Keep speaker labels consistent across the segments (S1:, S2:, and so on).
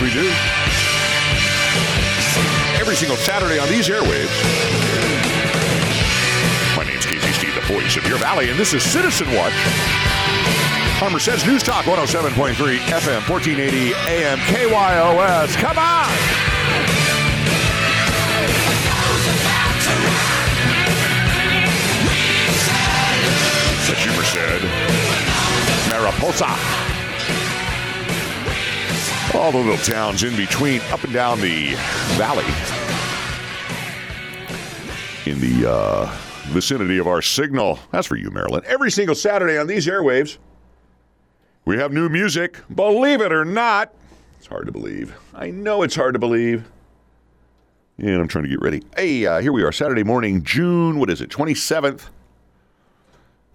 S1: We do. Every single Saturday on these airwaves. My name's Casey Steed, the voice of your valley, and this is Citizen Watch. Farmer says News Talk 107.3 FM 1480 AM KYOS. Come on! As Schumer said, Mariposa. All the little towns in between, up and down the valley. In the uh, vicinity of our signal. That's for you, Maryland. Every single Saturday on these airwaves, we have new music. Believe it or not. It's hard to believe. I know it's hard to believe. And I'm trying to get ready. Hey, uh, here we are, Saturday morning, June, what is it, 27th?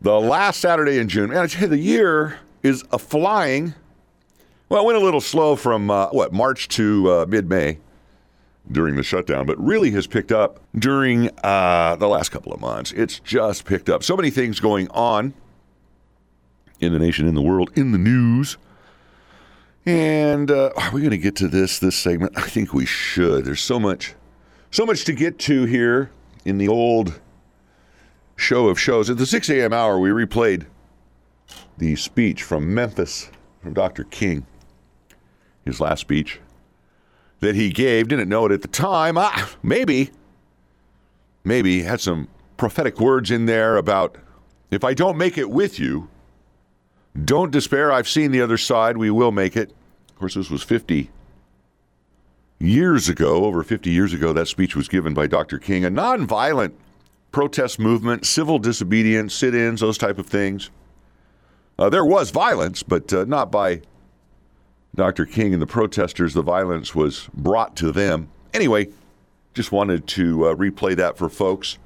S1: The last Saturday in June. Man, I tell you, the year is a flying. Well, it went a little slow from, uh, what, March to uh, mid May during the shutdown, but really has picked up during uh, the last couple of months. It's just picked up. So many things going on in the nation, in the world, in the news. And uh, are we going to get to this this segment? I think we should. There's so much, so much to get to here in the old show of shows. At the 6 a.m. hour, we replayed the speech from Memphis from Dr. King, his last speech that he gave. Didn't know it at the time. Ah, maybe, maybe had some prophetic words in there about if I don't make it with you, don't despair. I've seen the other side. We will make it. Of course, this was 50 years ago, over 50 years ago, that speech was given by Dr. King, a nonviolent protest movement, civil disobedience, sit ins, those type of things. Uh, there was violence, but uh, not by Dr. King and the protesters. The violence was brought to them. Anyway, just wanted to uh, replay that for folks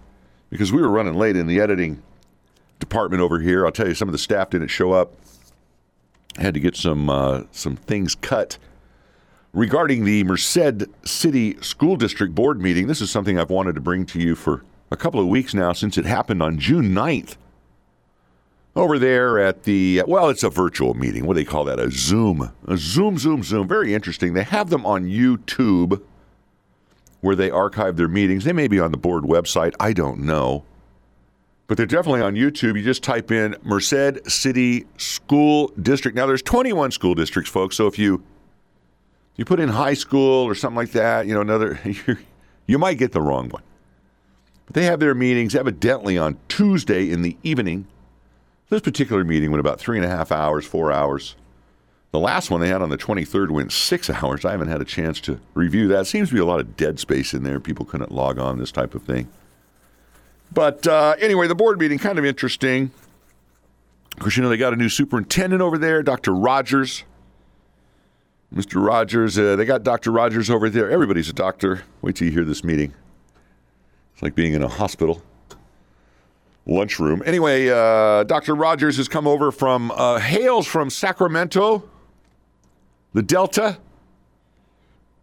S1: because we were running late in the editing department over here. I'll tell you, some of the staff didn't show up. had to get some uh, some things cut regarding the Merced City School District Board meeting. This is something I've wanted to bring to you for a couple of weeks now since it happened on June 9th. Over there at the, well, it's a virtual meeting. What do they call that? A Zoom. A Zoom, Zoom, Zoom. Very interesting. They have them on YouTube where they archive their meetings. They may be on the board website. I don't know. But they're definitely on YouTube. You just type in Merced City School District. Now, there's 21 school districts, folks. So if you you put in high school or something like that, you know, another, you might get the wrong one. But they have their meetings evidently on Tuesday in the evening. This particular meeting went about three and a half hours, four hours. The last one they had on the 23rd went six hours. I haven't had a chance to review that. Seems to be a lot of dead space in there. People couldn't log on, this type of thing. But uh, anyway, the board meeting, kind of interesting. Of course, you know, they got a new superintendent over there, Dr. Rogers. Mr. Rogers, uh, they got Dr. Rogers over there. Everybody's a doctor. Wait till you hear this meeting. It's like being in a hospital lunchroom. Anyway, uh, Dr. Rogers has come over from, uh, hails from Sacramento, the Delta.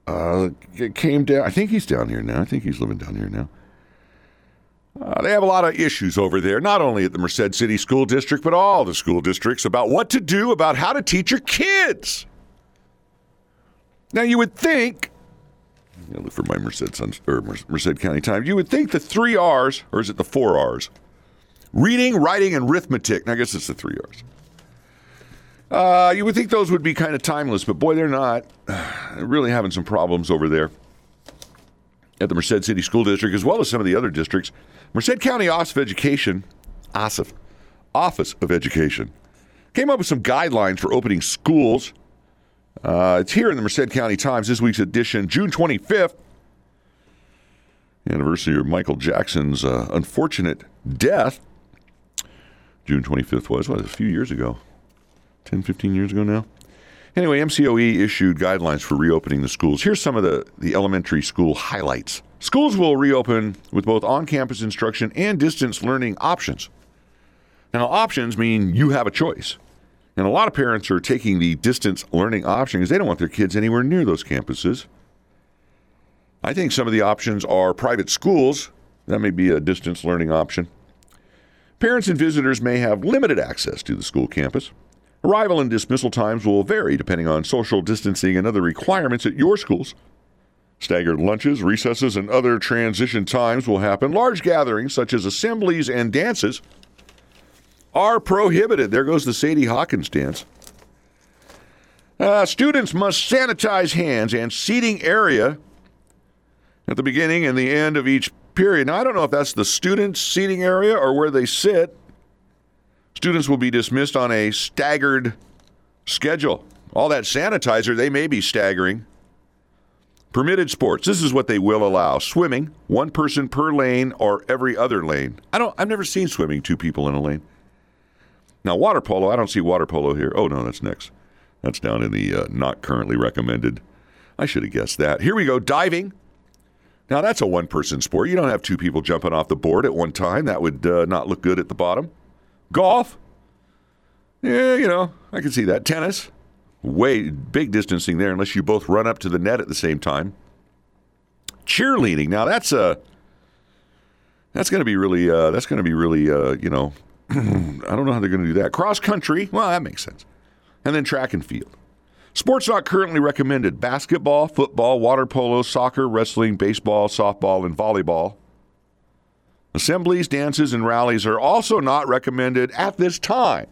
S1: Uh, came down. I think he's down here now. I think he's living down here now. Uh, they have a lot of issues over there, not only at the Merced City School District, but all the school districts about what to do about how to teach your kids. Now, you would think, I look for my Merced, Sons, or Merced County Times, you would think the three R's, or is it the four R's? Reading, writing, and arithmetic. Now, I guess it's the three R's. Uh, you would think those would be kind of timeless, but boy, they're not. They're really having some problems over there at the Merced City School District, as well as some of the other districts. Merced County Office of Education, OSIF, Office of Education, came up with some guidelines for opening schools uh, it's here in the Merced County Times, this week's edition, June 25th, anniversary of Michael Jackson's uh, unfortunate death. June 25th was, what, a few years ago? 10, 15 years ago now? Anyway, MCOE issued guidelines for reopening the schools. Here's some of the, the elementary school highlights. Schools will reopen with both on campus instruction and distance learning options. Now, options mean you have a choice. And a lot of parents are taking the distance learning option because they don't want their kids anywhere near those campuses. I think some of the options are private schools. That may be a distance learning option. Parents and visitors may have limited access to the school campus. Arrival and dismissal times will vary depending on social distancing and other requirements at your schools. Staggered lunches, recesses, and other transition times will happen. Large gatherings, such as assemblies and dances, are prohibited. There goes the Sadie Hawkins dance. Uh, students must sanitize hands and seating area at the beginning and the end of each period. Now, I don't know if that's the students' seating area or where they sit. Students will be dismissed on a staggered schedule. All that sanitizer, they may be staggering. Permitted sports. This is what they will allow: swimming, one person per lane or every other lane. I don't. I've never seen swimming two people in a lane. Now water polo. I don't see water polo here. Oh no, that's next. That's down in the uh, not currently recommended. I should have guessed that. Here we go. Diving. Now that's a one-person sport. You don't have two people jumping off the board at one time. That would uh, not look good at the bottom. Golf. Yeah, you know, I can see that. Tennis way big distancing there unless you both run up to the net at the same time. Cheerleading now that's a uh, that's going to be really uh, that's going to be really uh, you know I don't know how they're going to do that. Cross country, well that makes sense, and then track and field. Sports not currently recommended: basketball, football, water polo, soccer, wrestling, baseball, softball, and volleyball. Assemblies, dances, and rallies are also not recommended at this time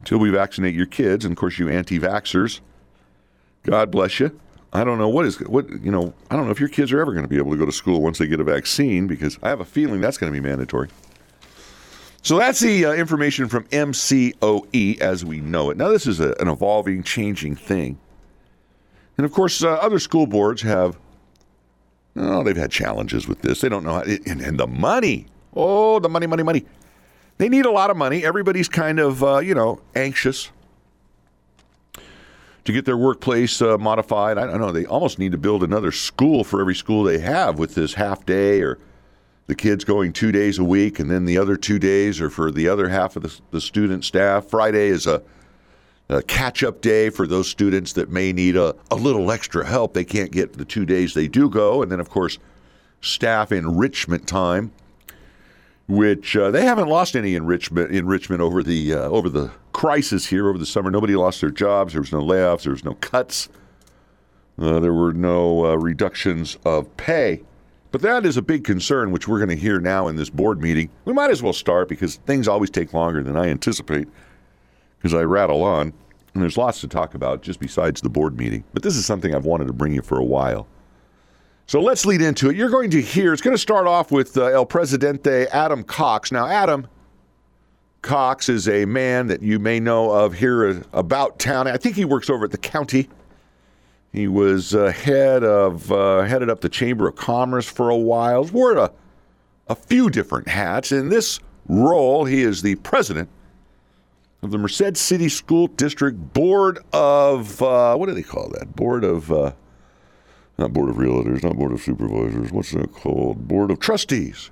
S1: until we vaccinate your kids. And of course, you anti vaxxers, God bless you. I don't know what is what you know. I don't know if your kids are ever going to be able to go to school once they get a vaccine because I have a feeling that's going to be mandatory. So that's the uh, information from MCOE as we know it. Now this is a, an evolving, changing thing, and of course, uh, other school boards have. Oh, they've had challenges with this. They don't know how, and, and the money. Oh, the money, money, money. They need a lot of money. Everybody's kind of, uh, you know, anxious to get their workplace uh, modified. I don't know. They almost need to build another school for every school they have with this half day or the kids going two days a week and then the other two days are for the other half of the, the student staff. Friday is a, a catch up day for those students that may need a, a little extra help. They can't get the two days they do go. And then, of course, staff enrichment time which uh, they haven't lost any enrichment enrichment over the uh, over the crisis here over the summer. Nobody lost their jobs. There was no layoffs. There was no cuts. Uh, there were no uh, reductions of pay. But that is a big concern, which we're going to hear now in this board meeting. We might as well start because things always take longer than I anticipate because I rattle on. And there's lots to talk about just besides the board meeting. But this is something I've wanted to bring you for a while. So let's lead into it. You're going to hear, it's going to start off with uh, El Presidente Adam Cox. Now, Adam Cox is a man that you may know of here about town. I think he works over at the county. He was uh, head of uh, headed up the Chamber of Commerce for a while. Wore a, a few different hats. In this role, he is the president of the Merced City School District Board of uh, what do they call that? Board of uh, not board of realtors, not board of supervisors. What's that called? Board of trustees.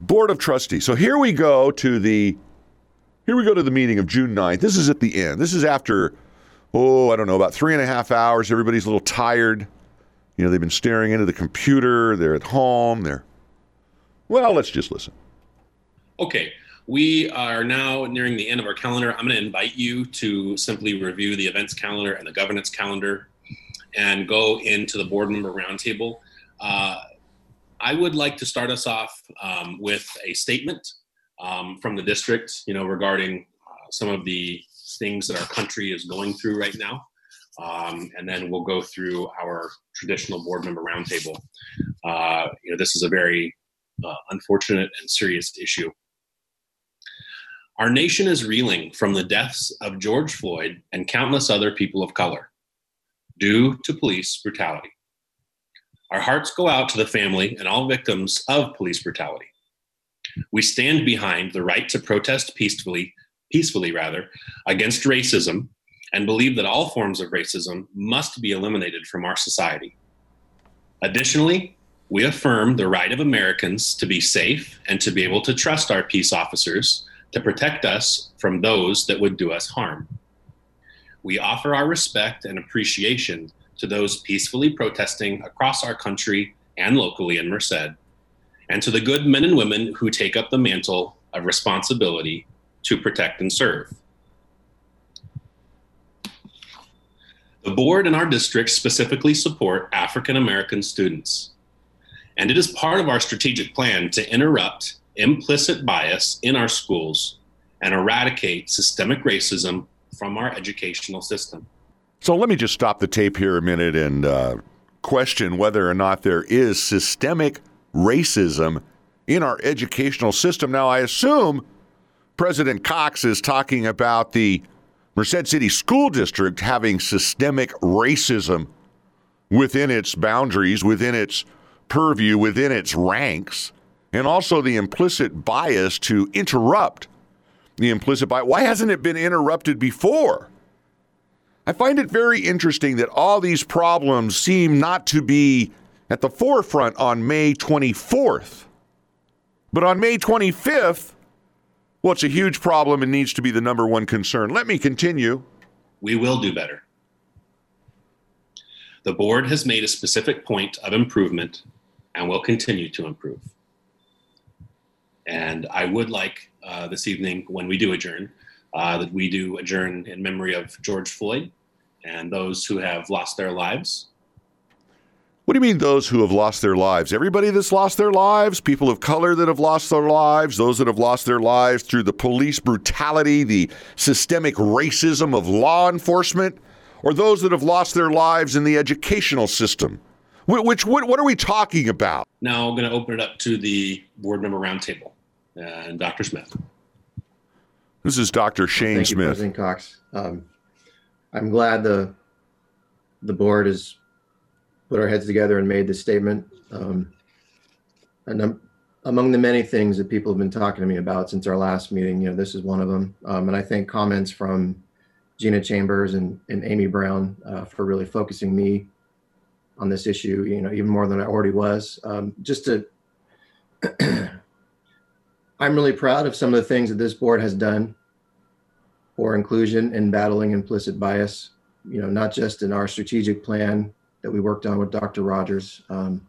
S1: Board of trustees. So here we go to the here we go to the meeting of June 9th. This is at the end. This is after, oh, I don't know, about three and a half hours. Everybody's a little tired. You know, they've been staring into the computer. They're at home. They're, well, let's just listen.
S2: Okay. We are now nearing the end of our calendar. I'm going to invite you to simply review the events calendar and the governance calendar and go into the board member roundtable. Uh, I would like to start us off um, with a statement um, from the district, you know, regarding uh, some of the things that our country is going through right now. Um, and then we'll go through our traditional board member roundtable. Uh, you know, this is a very uh, unfortunate and serious issue. Our nation is reeling from the deaths of George Floyd and countless other people of color due to police brutality. Our hearts go out to the family and all victims of police brutality. We stand behind the right to protest peacefully, peacefully rather, against racism and believe that all forms of racism must be eliminated from our society. Additionally, we affirm the right of Americans to be safe and to be able to trust our peace officers to protect us from those that would do us harm we offer our respect and appreciation to those peacefully protesting across our country and locally in Merced, and to the good men and women who take up the mantle of responsibility to protect and serve. The board and our district specifically support African American students. And it is part of our strategic plan to interrupt implicit bias in our schools and eradicate systemic racism from our educational system.
S1: So let me just stop the tape here a minute and uh, question whether or not there is systemic racism in our educational system. Now, I assume President Cox is talking about the Merced City School District having systemic racism within its boundaries, within its purview, within its ranks, and also the implicit bias to interrupt the implicit bias. Why hasn't it been interrupted before? I find it very interesting that all these problems seem not to be at the forefront on May 24th. But on May 25th, well, it's a huge problem and needs to be the number one concern. Let me continue.
S2: We will do better. The board has made a specific point of improvement and will continue to improve. And I would like uh, this evening, when we do adjourn, uh, that we do adjourn in memory of George Floyd and those who have lost their lives.
S1: What do you mean, those who have lost their lives? Everybody that's lost their lives, people of color that have lost their lives, those that have lost their lives through the police brutality, the systemic racism of law enforcement, or those that have lost their lives in the educational system? Which, what, what are we talking about?
S2: Now I'm going to open it up to the board member roundtable and Dr. Smith.
S1: This is Dr. Shane
S3: Thank
S1: Smith.
S3: You, President Cox. Um, I'm glad the the board has put our heads together and made this statement. Um, and I'm, among the many things that people have been talking to me about since our last meeting, you know, this is one of them. Um, and I think comments from Gina Chambers and, and Amy Brown uh, for really focusing me on this issue, you know, even more than I already was. Um, just to, I'm really proud of some of the things that this board has done for inclusion and battling implicit bias, you know, not just in our strategic plan that we worked on with Dr. Rogers. Um,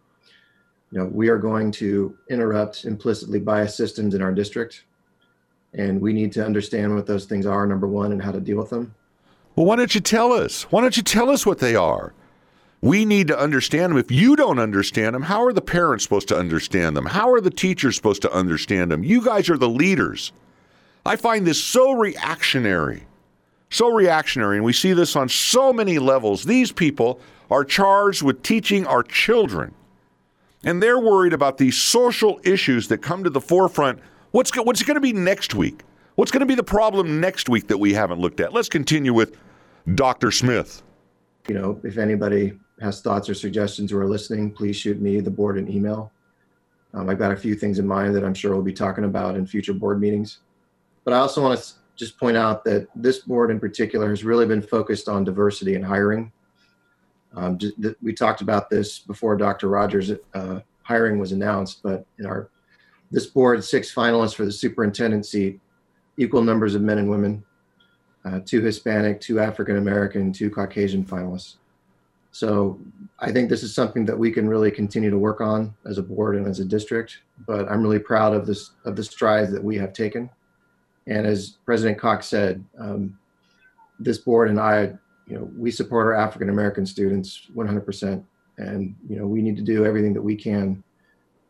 S3: you know, we are going to interrupt implicitly biased systems in our district, and we need to understand what those things are, number one, and how to deal with them.
S1: Well, why don't you tell us? Why don't you tell us what they are? We need to understand them. If you don't understand them, how are the parents supposed to understand them? How are the teachers supposed to understand them? You guys are the leaders. I find this so reactionary. So reactionary. And we see this on so many levels. These people are charged with teaching our children. And they're worried about these social issues that come to the forefront. What's, what's going to be next week? What's going to be the problem next week that we haven't looked at? Let's continue with Dr. Smith.
S3: You know, if anybody has thoughts or suggestions or are listening, please shoot me, the board, an email. Um, I've got a few things in mind that I'm sure we'll be talking about in future board meetings. But I also want to just point out that this board in particular has really been focused on diversity and hiring. Um, we talked about this before Dr. Rogers' uh, hiring was announced, but in our this board, six finalists for the superintendent seat, equal numbers of men and women, uh, two Hispanic, two African American, two Caucasian finalists. So I think this is something that we can really continue to work on as a board and as a district. But I'm really proud of this of the strides that we have taken. And as President Cox said, um, this board and I, you know, we support our African American students 100%, and you know, we need to do everything that we can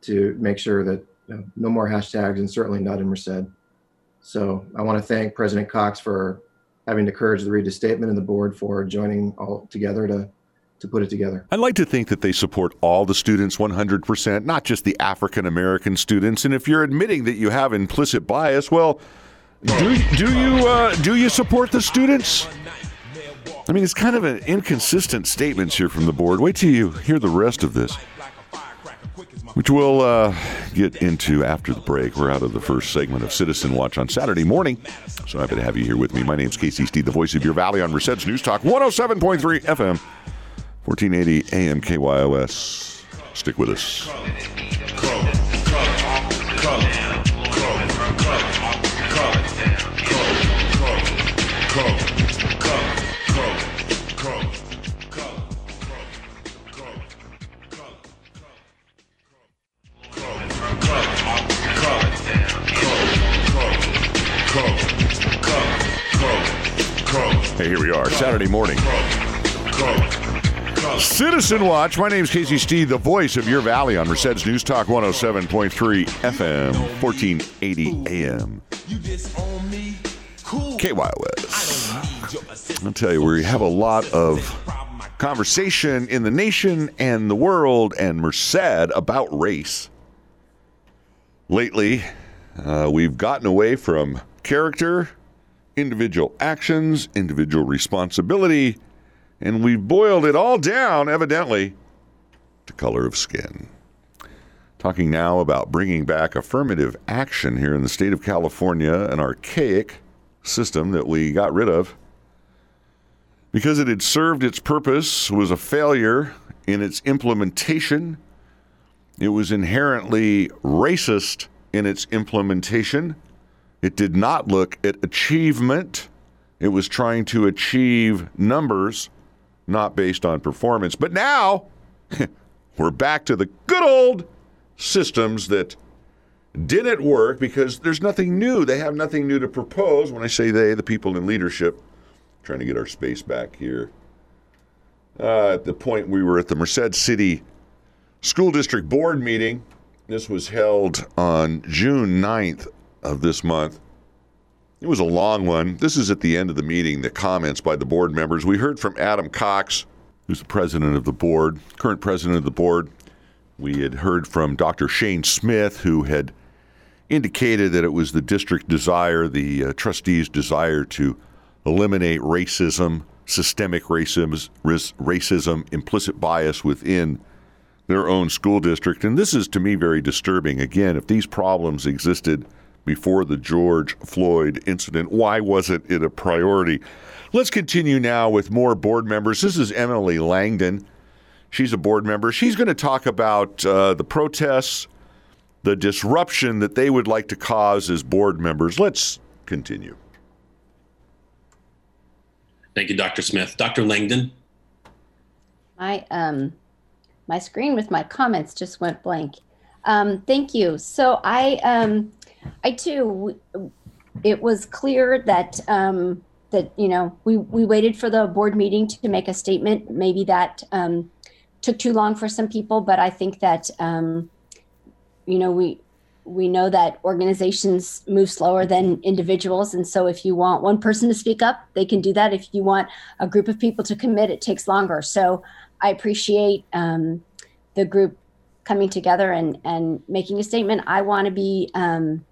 S3: to make sure that you know, no more hashtags, and certainly not in Merced. So I want to thank President Cox for having the courage to read the statement and the board for joining all together to to put it together.
S1: I'd like to think that they support all the students 100%, not just the African American students. And if you're admitting that you have implicit bias, well, do, do you uh, do you support the students? I mean, it's kind of an inconsistent statements here from the board. Wait till you hear the rest of this, which we'll uh, get into after the break. We're out of the first segment of Citizen Watch on Saturday morning. So happy to have you here with me. My name's Casey Steed, the voice of your valley on Merced's News Talk 107.3 FM, 1480 AM KYOS. Stick with us. Hey, here we are, Saturday morning. Citizen Watch. My name is Casey Steed, the voice of your valley on Merced's News Talk 107.3 FM, 1480 AM. KYOS. I'll tell you, we have a lot of conversation in the nation and the world and Merced about race. Lately, uh, we've gotten away from character, individual actions, individual responsibility, and we've boiled it all down, evidently, to color of skin. Talking now about bringing back affirmative action here in the state of California, an archaic system that we got rid of because it had served its purpose, was a failure in its implementation. It was inherently racist in its implementation. It did not look at achievement. It was trying to achieve numbers, not based on performance. But now we're back to the good old systems that didn't work because there's nothing new. They have nothing new to propose. When I say they, the people in leadership, trying to get our space back here. Uh, at the point we were at the Merced City School District Board meeting, this was held on June 9th of this month. It was a long one. This is at the end of the meeting, the comments by the board members. We heard from Adam Cox, who's the president of the board, current president of the board. We had heard from Dr. Shane Smith, who had indicated that it was the district desire, the uh, trustees' desire to eliminate racism, systemic racism, racism, implicit bias within their own school district. And this is to me very disturbing. Again, if these problems existed before the George Floyd incident, why wasn't it a priority? Let's continue now with more board members. This is Emily Langdon. She's a board member. She's going to talk about uh, the protests, the disruption that they would like to cause as board members. Let's continue.
S2: Thank you, Dr. Smith. Dr. Langdon.
S4: My um, my screen with my comments just went blank. Um, thank you. So I um, I too, it was clear that um, that you know we we waited for the board meeting to make a statement. Maybe that um, took too long for some people, but I think that um, you know we we know that organizations move slower than individuals. And so if you want one person to speak up, they can do that. If you want a group of people to commit, it takes longer. So I appreciate um, the group coming together and, and making a statement. I want to be um,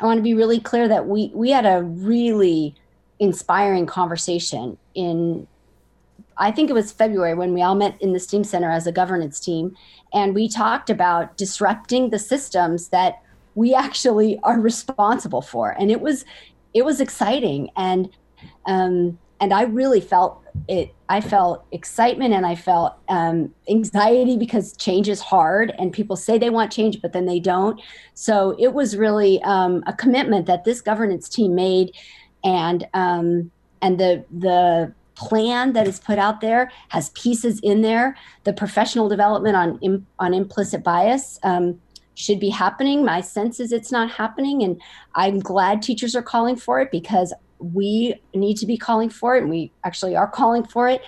S4: I want to be really clear that we we had a really inspiring conversation in I think it was February when we all met in the STEAM Center as a governance team, and we talked about disrupting the systems that we actually are responsible for. And it was it was exciting and um and i really felt it i felt excitement and i felt um, anxiety because change is hard and people say they want change but then they don't so it was really um, a commitment that this governance team made and um, and the the plan that is put out there has pieces in there the professional development on on implicit bias um, should be happening. My sense is it's not happening. And I'm glad teachers are calling for it because we need to be calling for it. And we actually are calling for it.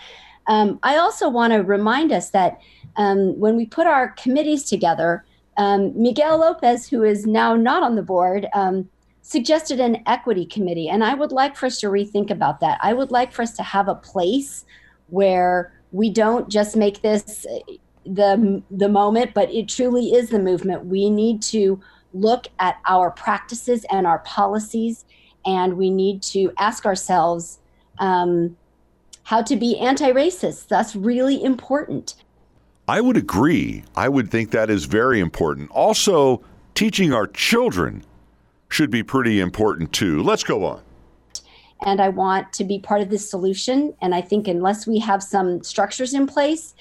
S4: Um, I also want to remind us that um, when we put our committees together, um, Miguel Lopez, who is now not on the board, um, suggested an equity committee. And I would like for us to rethink about that. I would like for us to have a place where we don't just make this the the moment, but it truly is the movement. We need to look at our practices and our policies, and we need to ask ourselves um, how to be anti-racist. That's really important.
S1: I would agree. I would think that is very important. Also, teaching our children should be pretty important too. Let's go on.
S4: And I want to be part of this solution. And I think unless we have some structures in place,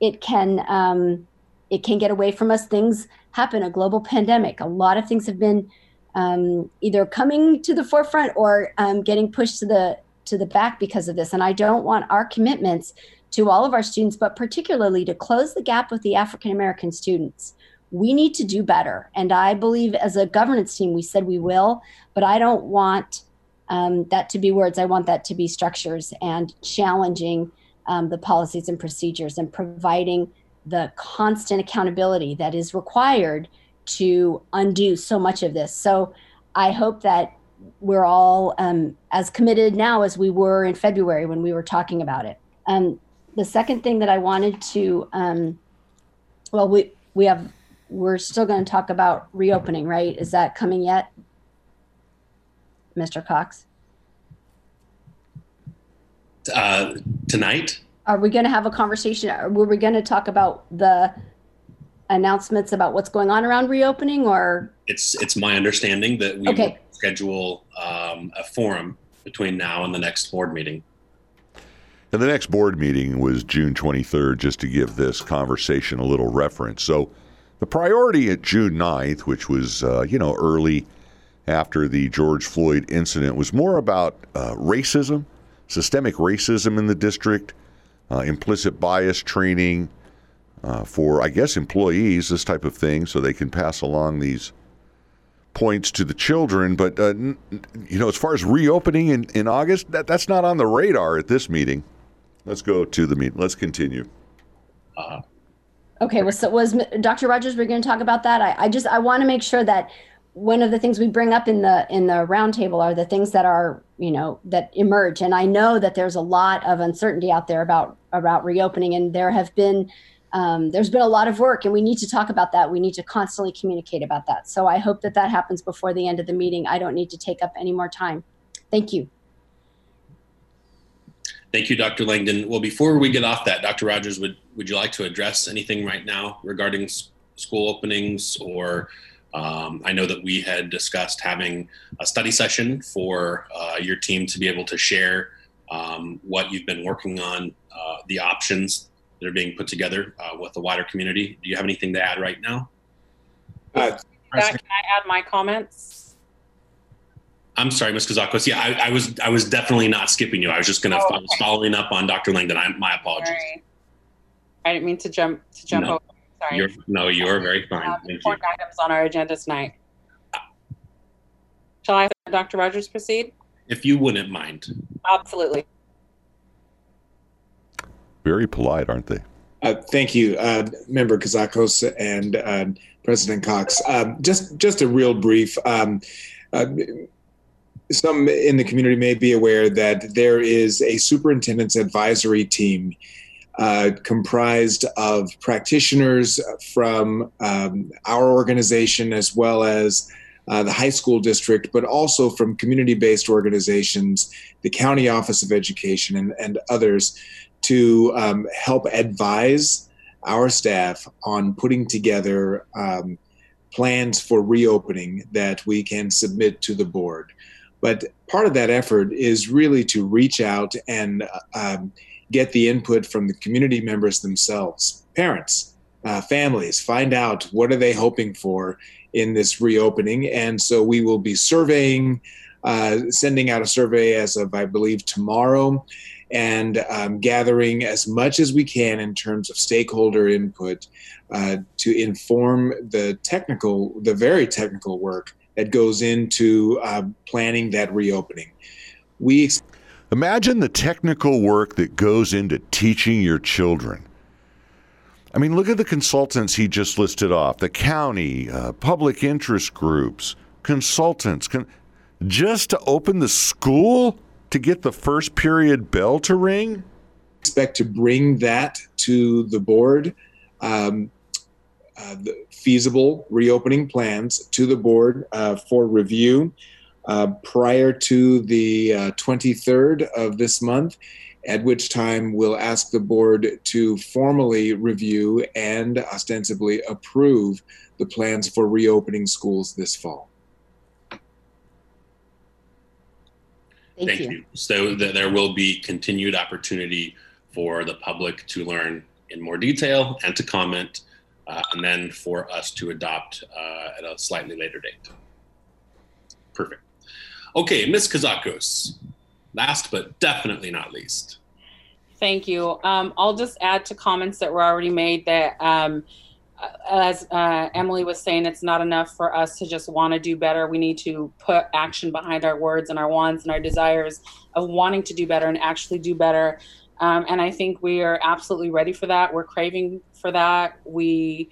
S4: it can um, it can get away from us. Things happen. A global pandemic. A lot of things have been um, either coming to the forefront or um, getting pushed to the to the back because of this. And I don't want our commitments to all of our students, but particularly to close the gap with the African American students. We need to do better. And I believe as a governance team, we said we will, but I don't want um, that to be words. I want that to be structures and challenging um, the policies and procedures and providing the constant accountability that is required to undo so much of this. So I hope that we're all um, as committed now as we were in February when we were talking about it. Um, the second thing that I wanted to, um, well, we we have we're still going to talk about reopening, right? Is that coming yet, Mr. Cox?
S2: Uh, tonight?
S4: Are we going to have a conversation? Or were we going to talk about the announcements about what's going on around reopening, or
S2: It's it's my understanding that we
S4: Okay.
S2: will schedule um, a forum between now and the next board meeting.
S1: And the next board meeting was June 23rd, just to give this conversation a little reference. So the priority at June 9th, which was, uh, you know, early after the George Floyd incident, was more about uh, racism, systemic racism in the district, uh, implicit bias training uh, for, I guess, employees, this type of thing, so they can pass along these points to the children. But, uh, n- you know, as far as reopening in, in August, that, that's not on the radar at this meeting. Let's go to the meeting. Let's continue.
S2: Uh,
S4: Okay, well, so was Dr. Rogers, we're going to talk about that. I, I just I want to make sure that one of the things we bring up in the in the roundtable are the things that are you know that emerge, and I know that there's a lot of uncertainty out there about about reopening, and there have been um, there's been a lot of work, and we need to talk about that. We need to constantly communicate about that. So I hope that that happens before the end of the meeting. I don't need to take up any more time. Thank you.
S2: Thank you, Dr. Langdon. Well, before we get off that, Dr. Rogers, would would you like to address anything right now regarding school openings? Or um, I know that we had discussed having a study session for uh, your team to be able to share um, what you've been working on, uh, the options that are being put together uh, with the wider community. Do you have anything to add right now?
S5: Uh,
S6: can I add my comments?
S2: I'm sorry, Ms. Kazakos. Yeah, I, I was I was definitely not skipping you. I was just going to
S6: Oh,
S2: I was following up on Dr. Langdon. I, my apologies.
S6: Sorry. I didn't mean to jump to jump
S2: No.
S6: over. Sorry.
S2: You're, no, you are very fine.
S6: Uh,
S2: Thank you.
S6: important items on our agenda tonight. Shall I, Dr. Rogers, proceed?
S2: If you wouldn't mind.
S6: Absolutely.
S1: Very polite, aren't they?
S5: Uh, thank you, uh, Member Kazakos and uh, President Cox. Um, just, just a real brief. Um, uh, some in the community may be aware that there is a superintendent's advisory team uh, comprised of practitioners from um, our organization as well as uh, the high school district, but also from community based organizations, the County Office of Education, and, and others to um, help advise our staff on putting together um, plans for reopening that we can submit to the board. But part of that effort is really to reach out and um, get the input from the community members themselves, parents, uh, families, find out what are they hoping for in this reopening. And so we will be surveying, uh, sending out a survey as of, I believe, tomorrow and um, gathering as much as we can in terms of stakeholder input uh, to inform the technical, the very technical work that goes into uh, planning that reopening. We ex-
S1: Imagine the technical work that goes into teaching your children. I mean, look at the consultants he just listed off the county, uh, public interest groups, consultants, con- just to open the school to get the first period bell to ring?
S5: expect to bring that to the board, um, uh, the feasible reopening plans to the board uh, for review uh, prior to the uh, 23rd of this month, at which time we'll ask the board to formally review and ostensibly approve the plans for reopening schools this fall.
S4: Thank,
S2: Thank
S4: you.
S2: you. So th- there will be continued opportunity for the public to learn in more detail and to comment, uh, and then for us to adopt uh, at a slightly later date. Perfect. Okay, Ms. Kazakos, last but definitely not least.
S6: Thank you. Um, I'll just add to comments that were already made that um, as uh, Emily was saying, it's not enough for us to just want to do better. We need to put action behind our words and our wants and our desires of wanting to do better and actually do better. Um, and I think we are absolutely ready for that. We're craving for that. We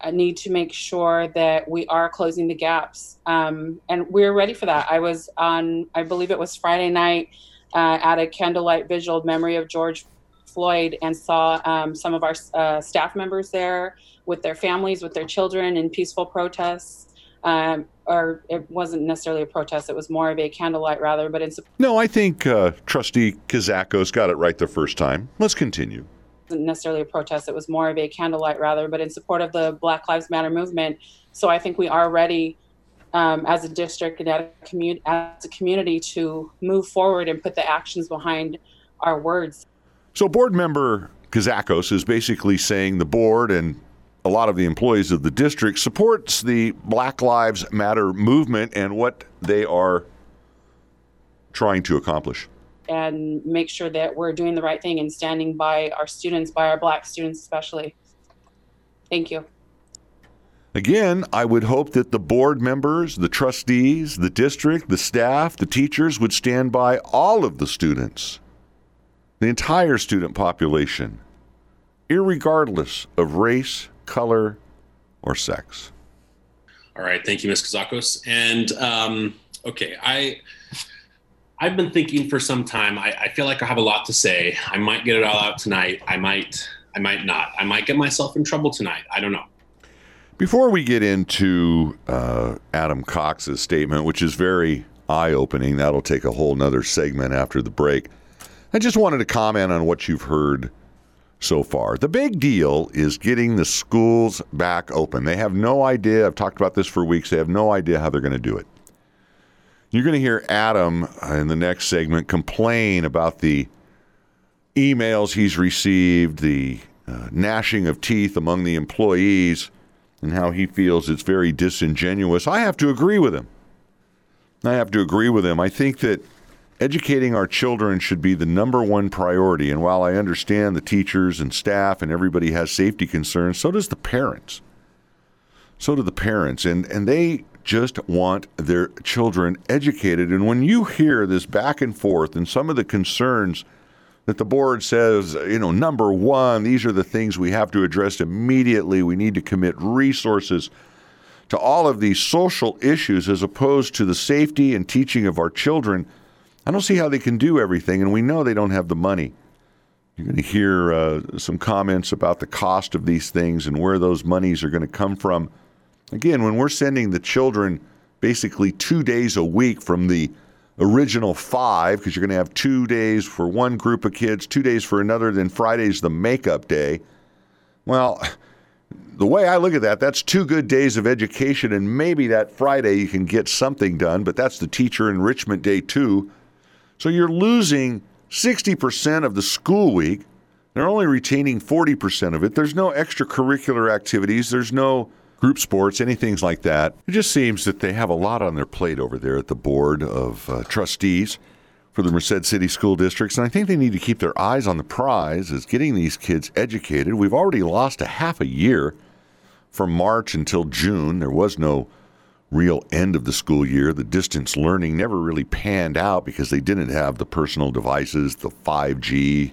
S6: uh, need to make sure that we are closing the gaps. Um, and we're ready for that. I was on, I believe it was Friday night uh, at a candlelight visual memory of George Floyd and saw um, some of our uh, staff members there with their families, with their children in peaceful protests. Um, or it wasn't necessarily a protest, it was more of a candlelight rather, but in
S1: No, I think uh, Trustee Kazakos got it right the first time. Let's continue.
S6: wasn't necessarily a protest, it was more of a candlelight rather, but in support of the Black Lives Matter movement. So I think we are ready um, as a district and as a, as a community to move forward and put the actions behind our words.
S1: So, board member Kazakos is basically saying the board and a lot of the employees of the district supports the Black Lives Matter movement and what they are trying to accomplish.
S6: and make sure that we're doing the right thing and standing by our students, by our black students especially. Thank you.
S1: Again, I would hope that the board members, the trustees, the district, the staff, the teachers would stand by all of the students, the entire student population, irregardless of race, color, or sex.
S2: All right, thank you, Ms. Kazakos. And um, okay, I I've been thinking for some time. I, I feel like I have a lot to say. I might get it all out tonight. I might. I might not. I might get myself in trouble tonight. I don't know.
S1: Before we get into uh, Adam Cox's statement, which is very eye opening, that'll take a whole nother segment after the break. I just wanted to comment on what you've heard so far. The big deal is getting the schools back open. They have no idea. I've talked about this for weeks. They have no idea how they're going to do it. You're going to hear Adam in the next segment complain about the emails he's received, the uh, gnashing of teeth among the employees, and how he feels it's very disingenuous. I have to agree with him. I have to agree with him. I think that educating our children should be the number one priority. And while I understand the teachers and staff and everybody has safety concerns, so does the parents. So do the parents. And, and they just want their children educated. And when you hear this back and forth and some of the concerns that the board says, you know, number one, these are the things we have to address immediately. We need to commit resources to all of these social issues as opposed to the safety and teaching of our children. I don't see how they can do everything, and we know they don't have the money. You're going to hear uh, some comments about the cost of these things and where those monies are going to come from. Again, when we're sending the children basically two days a week from the original five, because you're going to have two days for one group of kids, two days for another, then Friday's the makeup day. Well, the way I look at that, that's two good days of education, and maybe that Friday you can get something done, but that's the teacher enrichment day too. So you're losing 60% of the school week. They're only retaining 40% of it. There's no extracurricular activities, there's no group sports, anything like that. It just seems that they have a lot on their plate over there at the board of uh, trustees for the Merced City School Districts, and I think they need to keep their eyes on the prize as getting these kids educated. We've already lost a half a year from March until June. There was no real end of the school year. The distance learning never really panned out because they didn't have the personal devices, the 5G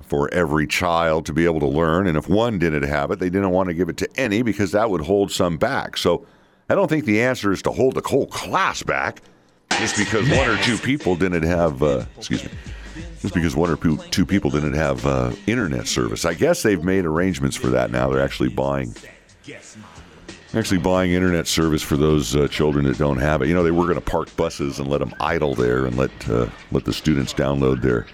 S1: for every child to be able to learn. And if one didn't have it, they didn't want to give it to any because that would hold some back. So I don't think the answer is to hold the whole class back just because one or two people didn't have, uh, excuse me, just because one or two people didn't have uh, internet service. I guess they've made arrangements for that now. They're actually buying actually buying internet service for those uh, children that don't have it. You know, they were going to park buses and let them idle there and let uh, let the students download their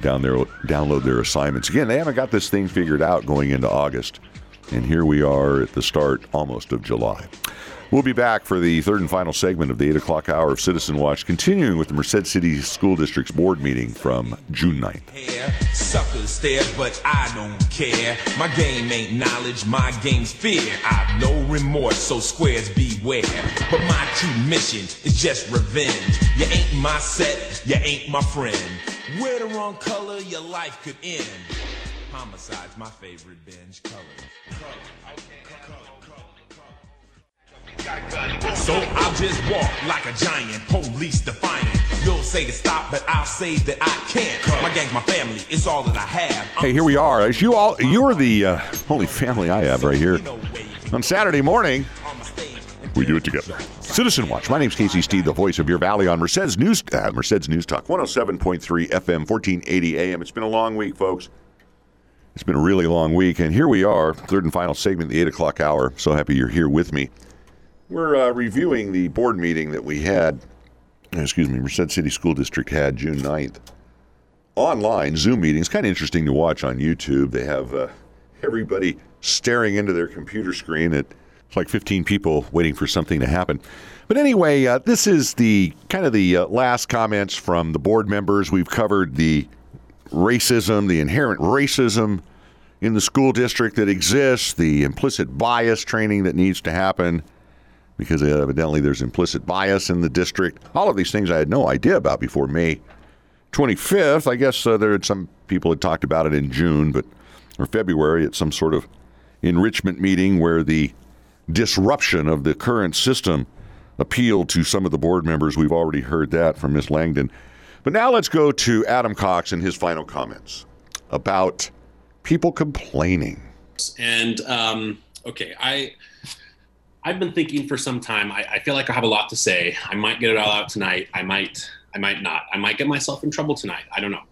S1: down there download their assignments. Again, they haven't got this thing figured out going into August, and here we are at the start almost of July. We'll be back for the third and final segment of the 8 o'clock hour of Citizen Watch, continuing with the Merced City School District's board meeting from June 9th.
S7: hair. Suckers stare, but I don't care. My game ain't knowledge, my game's fear. I've no remorse, so squares beware. But my true mission is just revenge. You ain't my set, you ain't my friend. Wear the wrong color, your life could end. Homicide's my favorite binge color. So I'll just walk like a giant, police defiant. You'll say to stop, but I'll say that I can't. My gang's my family, it's all that I have.
S1: Hey, here we are. As you all, you're the uh, only family I have right here. On Saturday morning, we do it together. Citizen Watch. My name's Casey Steed, the voice of your valley on Merced's News, uh, Merced's News Talk, 107.3 FM, 1480 AM. It's been a long week, folks. It's been a really long week, and here we are, third and final segment, the 8 o'clock hour. So happy you're here with me. We're uh, reviewing the board meeting that we had, excuse me, Merced City School District had June 9th. Online Zoom meetings, kind of interesting to watch on YouTube. They have uh, everybody staring into their computer screen at it's like 15 people waiting for something to happen. But anyway, uh, this is the kind of the uh, last comments from the board members. We've covered the racism, the inherent racism in the school district that exists, the implicit bias training that needs to happen because evidently there's implicit bias in the district. All of these things I had no idea about before May 25th. I guess uh, there had some people had talked about it in June, but or February at some sort of enrichment meeting where the disruption of the current system appealed to some of the board members. We've already heard that from Ms. Langdon. But now let's go to Adam Cox and his final comments about people complaining.
S2: And um, okay, I I've been thinking for some time. I, I feel like I have a lot to say. I might get it all out tonight. I might. I might not. I might get myself in trouble tonight. I don't know.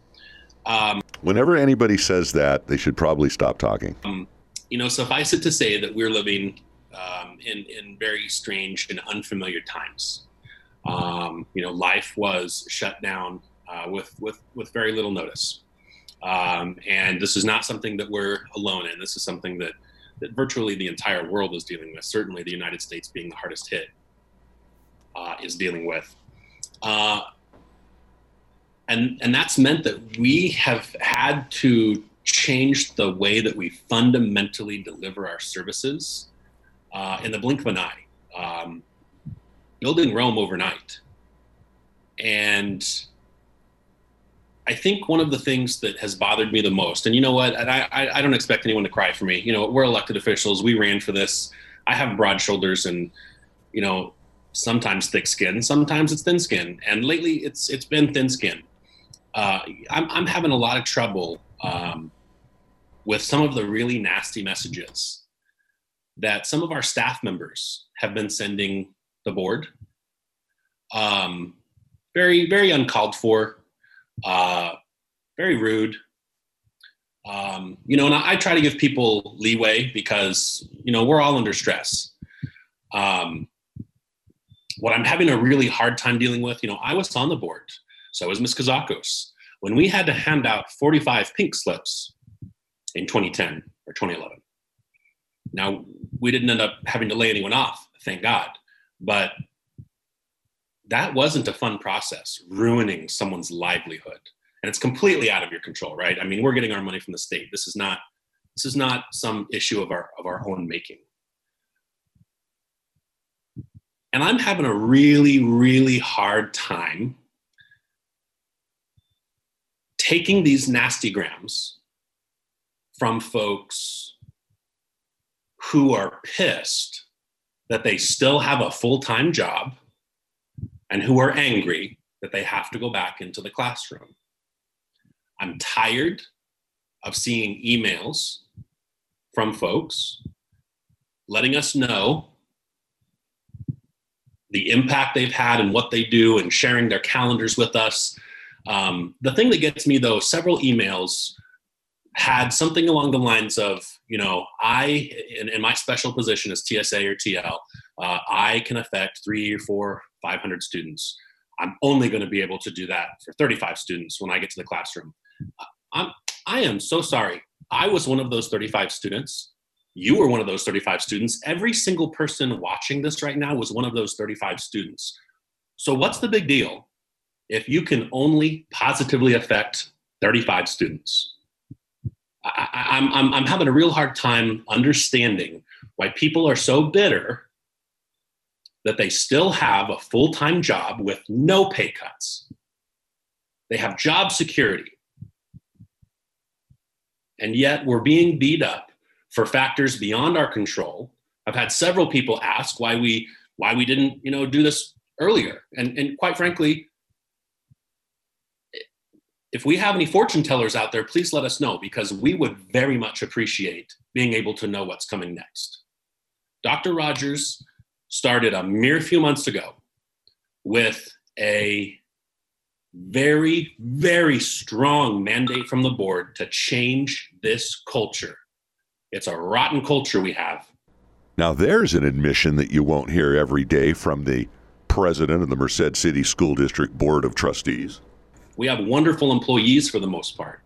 S2: Um,
S1: Whenever anybody says that, they should probably stop talking.
S2: um, you know, suffice it to say that we're living um, in in very strange and unfamiliar times. Um, you know, life was shut down uh, with with with very little notice, um, and this is not something that we're alone in. This is something that that virtually the entire world is dealing with. Certainly, the United States being the hardest hit uh, is dealing with. Uh, and, and that's meant that we have had to change the way that we fundamentally deliver our services uh, in the blink of an eye, um, building Rome overnight. And I think one of the things that has bothered me the most, and you know what, and I, I, I don't expect anyone to cry for me. You know, we're elected officials. We ran for this. I have broad shoulders and, you know, sometimes thick skin, sometimes it's thin skin. And lately it's it's been thin skin. Uh, I'm, I'm having a lot of trouble um, with some of the really nasty messages that some of our staff members have been sending the board. Um, very, very uncalled for, uh, very rude. Um, you know, and I, I try to give people leeway because, you know, we're all under stress. Um, what I'm having a really hard time dealing with, you know, I was on the board, so was Ms. Kazakos. When we had to hand out 45 pink slips in 2010 or 2011. Now, we didn't end up having to lay anyone off, thank God. But that wasn't a fun process, ruining someone's livelihood. And it's completely out of your control, right? I mean, we're getting our money from the state. This is not this is not some issue of our of our own making. And I'm having a really, really hard time taking these nasty grams from folks who are pissed that they still have a full time job and who are angry that they have to go back into the classroom. I'm tired of seeing emails from folks letting us know the impact they've had and what they do and sharing their calendars with us. Um, the thing that gets me though, several emails had something along the lines of, you know, I, in, in my special position as TSA or TL, uh, I can affect three or four, 500 students. I'm only going to be able to do that for 35 students when I get to the classroom. I'm, I am so sorry. I was one of those 35 students. You were one of those 35 students. Every single person watching this right now was one of those 35 students. So, what's the big deal if you can only positively affect 35 students? I, I'm, I'm, I'm having a real hard time understanding why people are so bitter that they still have a full time job with no pay cuts. They have job security. And yet we're being beat up for factors beyond our control. I've had several people ask why we why we didn't, you know, do this earlier. And and quite frankly, if we have any fortune tellers out there, please let us know because we would very much appreciate being able to know what's coming next. Dr. Rogers started a mere few months ago with a very, very strong mandate from the board to change this culture. It's a rotten culture we have.
S1: Now, there's an admission that you won't hear every day from the president of the Merced City School District Board of Trustees.
S2: We have wonderful employees for the most part.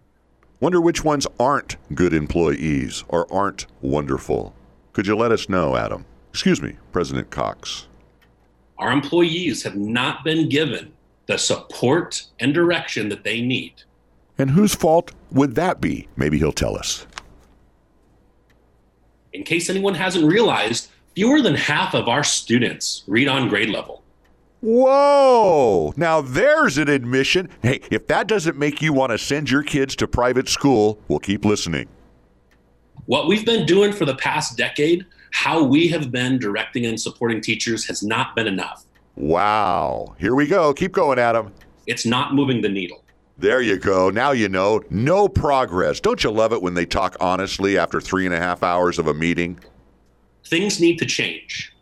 S1: Wonder which ones aren't good employees or aren't wonderful. Could you let us know, Adam? Excuse me, President Cox.
S2: Our employees have not been given the support and direction that they need.
S1: And whose fault would that be? Maybe he'll tell us.
S2: In case anyone hasn't realized, fewer than half of our students read on grade level.
S1: Whoa! Now there's an admission. Hey, if that doesn't make you want to send your kids to private school, we'll keep listening.
S2: What we've been doing for the past decade, how we have been directing and supporting teachers has not been enough.
S1: Wow. Here we go. Keep going, Adam.
S2: It's not moving the needle.
S1: There you go. Now you know. No progress. Don't you love it when they talk honestly after three and a half hours of a meeting?
S2: Things need to change.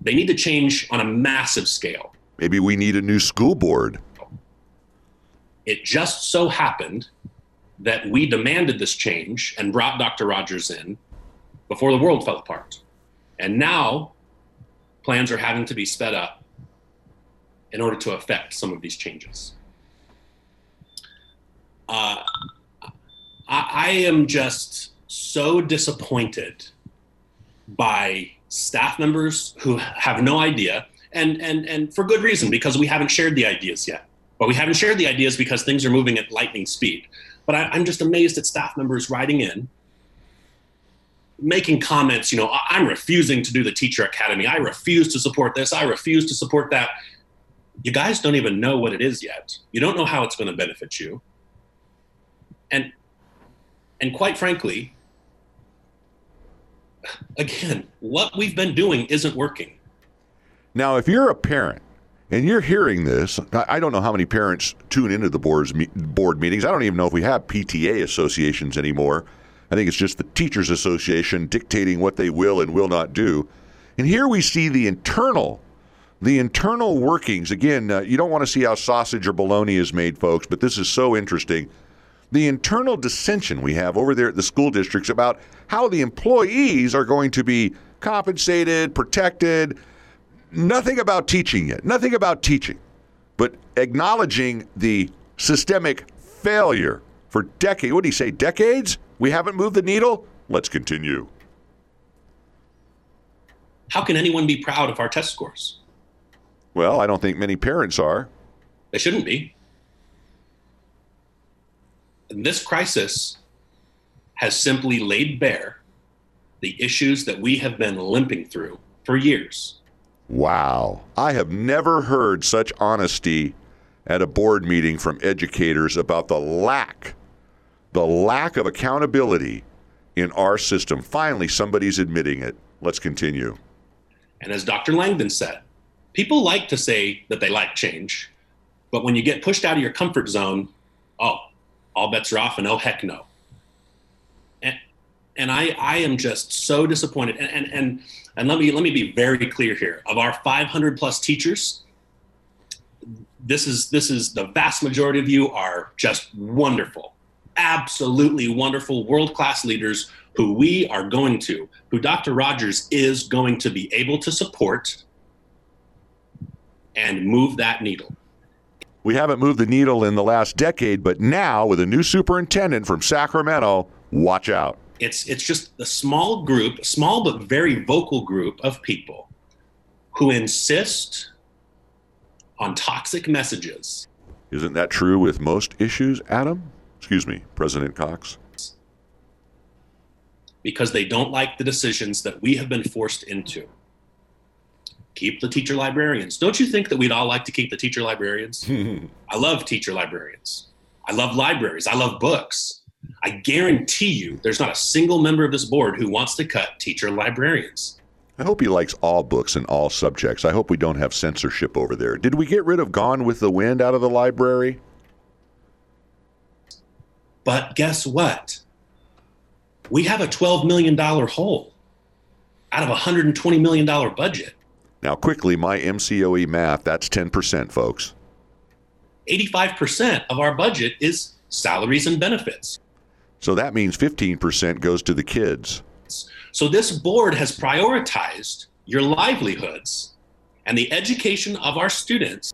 S2: They need to change on a massive scale.
S1: Maybe we need a new school board.
S2: It just so happened that we demanded this change and brought Dr. Rogers in before the world fell apart. And now plans are having to be sped up in order to affect some of these changes. Uh, I, I am just so disappointed by staff members who have no idea, and and and for good reason because we haven't shared the ideas yet. But we haven't shared the ideas because things are moving at lightning speed. But I, I'm just amazed at staff members writing in, making comments. You know, "I- I'm refusing to do the teacher academy. I refuse to support this. I refuse to support that. You guys don't even know what it is yet. You don't know how it's going to benefit you. And and quite frankly, again, what we've been doing isn't working.
S1: Now, if you're a parent and you're hearing this, I don't know how many parents tune into the board's board meetings. I don't even know if we have PTA associations anymore. I think it's just the Teachers Association dictating what they will and will not do. And here we see the internal, the internal workings. Again, uh, you don't want to see how sausage or bologna is made, folks, but this is so interesting. The internal dissension we have over there at the school districts about how the employees are going to be compensated, protected, nothing about teaching yet, nothing about teaching, but acknowledging the systemic failure for decades. What do you say, decades? We haven't moved the needle? Let's continue.
S2: How can anyone be proud of our test scores?
S1: Well, I don't think many parents are.
S2: They shouldn't be. This crisis has simply laid bare the issues that we have been limping through for years.
S1: Wow. I have never heard such honesty at a board meeting from educators about the lack, the lack of accountability in our system. Finally, somebody's admitting it. Let's continue.
S2: And as Dr. Langdon said, people like to say that they like change, but when you get pushed out of your comfort zone, oh, all bets are off and oh heck no. And and I I am just so disappointed. And and and, and let me let me be very clear here. Of our 500 plus teachers, this is this is the vast majority of you are just wonderful absolutely wonderful world class leaders who we are going to who dr rogers is going to be able to support and move that needle
S1: We haven't moved the needle in the last decade, but now with a new superintendent from Sacramento, watch out.
S2: it's it's just a small group small but very vocal group of people who insist on toxic messages
S1: Isn't that true with most issues, Adam? Excuse me, President Cox.
S2: because they don't like the decisions that we have been forced into. Keep the teacher librarians. Don't you think that we'd all like to keep the teacher librarians? I love teacher librarians. I love libraries. I love books. I guarantee you there's not a single member of this board who wants to cut teacher librarians.
S1: I hope he likes all books and all subjects. I hope we don't have censorship over there. Did we get rid of Gone with the Wind out of the library?
S2: But guess what? We have a $12 million hole out of a $120 million budget.
S1: Now, quickly, my MCOE math, that's 10%, folks.
S2: 85% of our budget is salaries and benefits.
S1: So that means 15% goes to the kids.
S2: So this board has prioritized your livelihoods and the education of our students.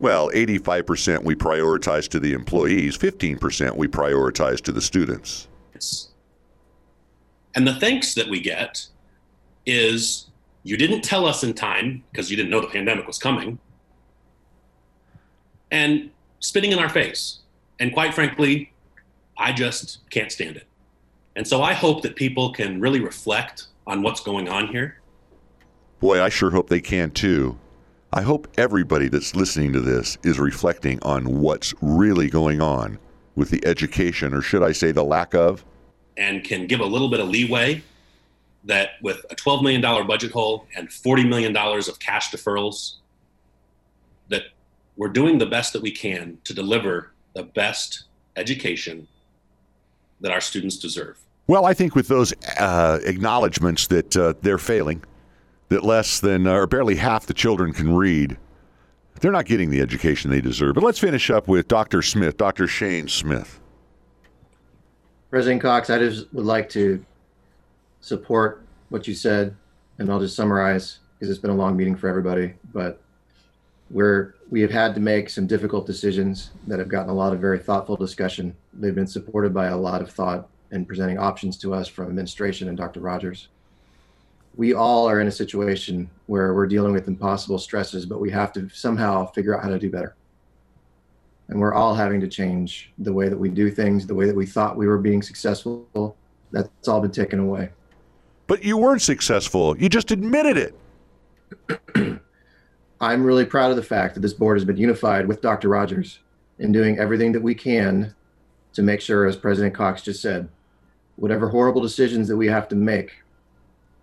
S1: Well, 85% we prioritize to the employees, 15% we prioritize to the students.
S2: And the thanks that we get is you didn't tell us in time because you didn't know the pandemic was coming, and spitting in our face. And quite frankly, I just can't stand it. And so I hope that people can really reflect on what's going on here.
S1: Boy, I sure hope they can too. I hope everybody that's listening to this is reflecting on what's really going on with the education, or should I say the lack of,
S2: and can give a little bit of leeway that with a $12 million budget hole and $40 million of cash deferrals, that we're doing the best that we can to deliver the best education that our students deserve.
S1: Well, I think with those uh, acknowledgments that uh, they're failing, that less than uh, or barely half the children can read, they're not getting the education they deserve. But let's finish up with Dr. Smith, Dr. Shane Smith.
S3: President Cox, I just would like to support what you said, and I'll just summarize because it's been a long meeting for everybody. But we're we have had to make some difficult decisions that have gotten a lot of very thoughtful discussion. They've been supported by a lot of thought and presenting options to us from administration and Dr. Rogers. We all are in a situation where we're dealing with impossible stresses, but we have to somehow figure out how to do better. And we're all having to change the way that we do things, the way that we thought we were being successful. That's all been taken away.
S1: But you weren't successful. You just admitted
S3: it. I'm really proud of the fact that this board has been unified with Dr. Rogers in doing everything that we can to make sure, as President Cox just said, whatever horrible decisions that we have to make,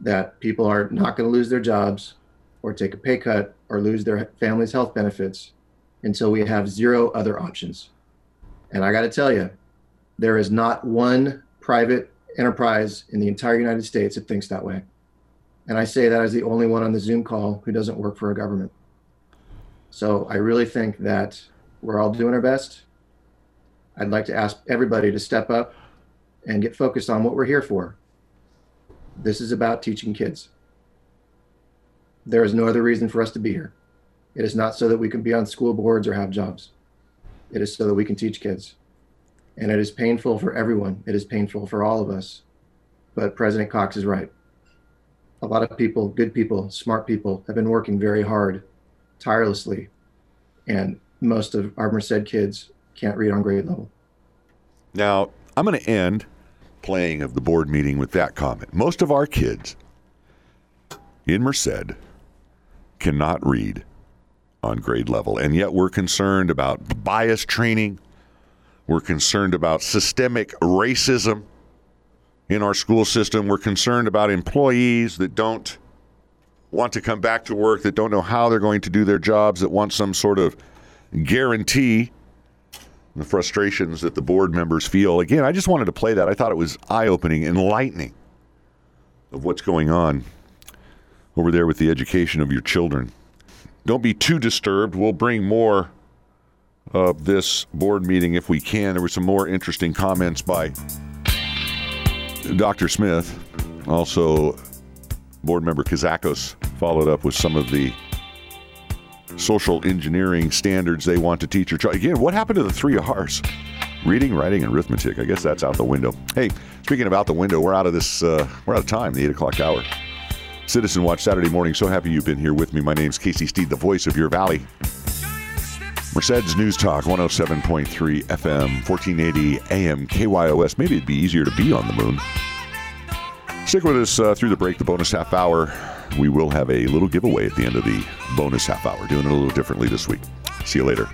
S3: that people are not going to lose their jobs or take a pay cut or lose their family's health benefits until we have zero other options. And I got to tell you, there is not one private enterprise in the entire United States that thinks that way. And I say that as the only one on the Zoom call who doesn't work for a government. So I really think that we're all doing our best. I'd like to ask everybody to step up and get focused on what we're here for. This is about teaching kids. There is no other reason for us to be here. It is not so that we can be on school boards or have jobs. It is so that we can teach kids. And it is painful for everyone. It is painful for all of us. But President Cox is right. A lot of people, good people, smart people, have been working very hard, tirelessly. And most of our Merced kids can't read on grade level.
S1: Now, I'm going to end playing of the board meeting with that comment. Most of our kids in Merced cannot read on grade level, and yet we're concerned about bias training. We're concerned about systemic racism in our school system. We're concerned about employees that don't want to come back to work, that don't know how they're going to do their jobs, that want some sort of guarantee the frustrations that the board members feel. Again, I just wanted to play that. I thought it was eye opening, enlightening of what's going on over there with the education of your children. Don't be too disturbed. We'll bring more of this board meeting if we can. There were some more interesting comments by Dr. Smith. Also, board member Kazakos followed up with some of the social engineering standards they want to teach your child. Again, what happened to the three R's? Reading, writing, and arithmetic. I guess that's out the window. Hey, speaking of out the window, we're out of this. Uh, we're out of time. The eight o'clock hour. Citizen Watch Saturday morning. So happy you've been here with me. My name's Casey Steed, the voice of your valley. Merced's News Talk 107.3 FM, 1480 AM KYOS. Maybe it'd be easier to be on the moon. Stick with us uh, through the break, the bonus half hour. We will have a little giveaway at the end of the bonus half hour, doing it a little differently this week. See you later.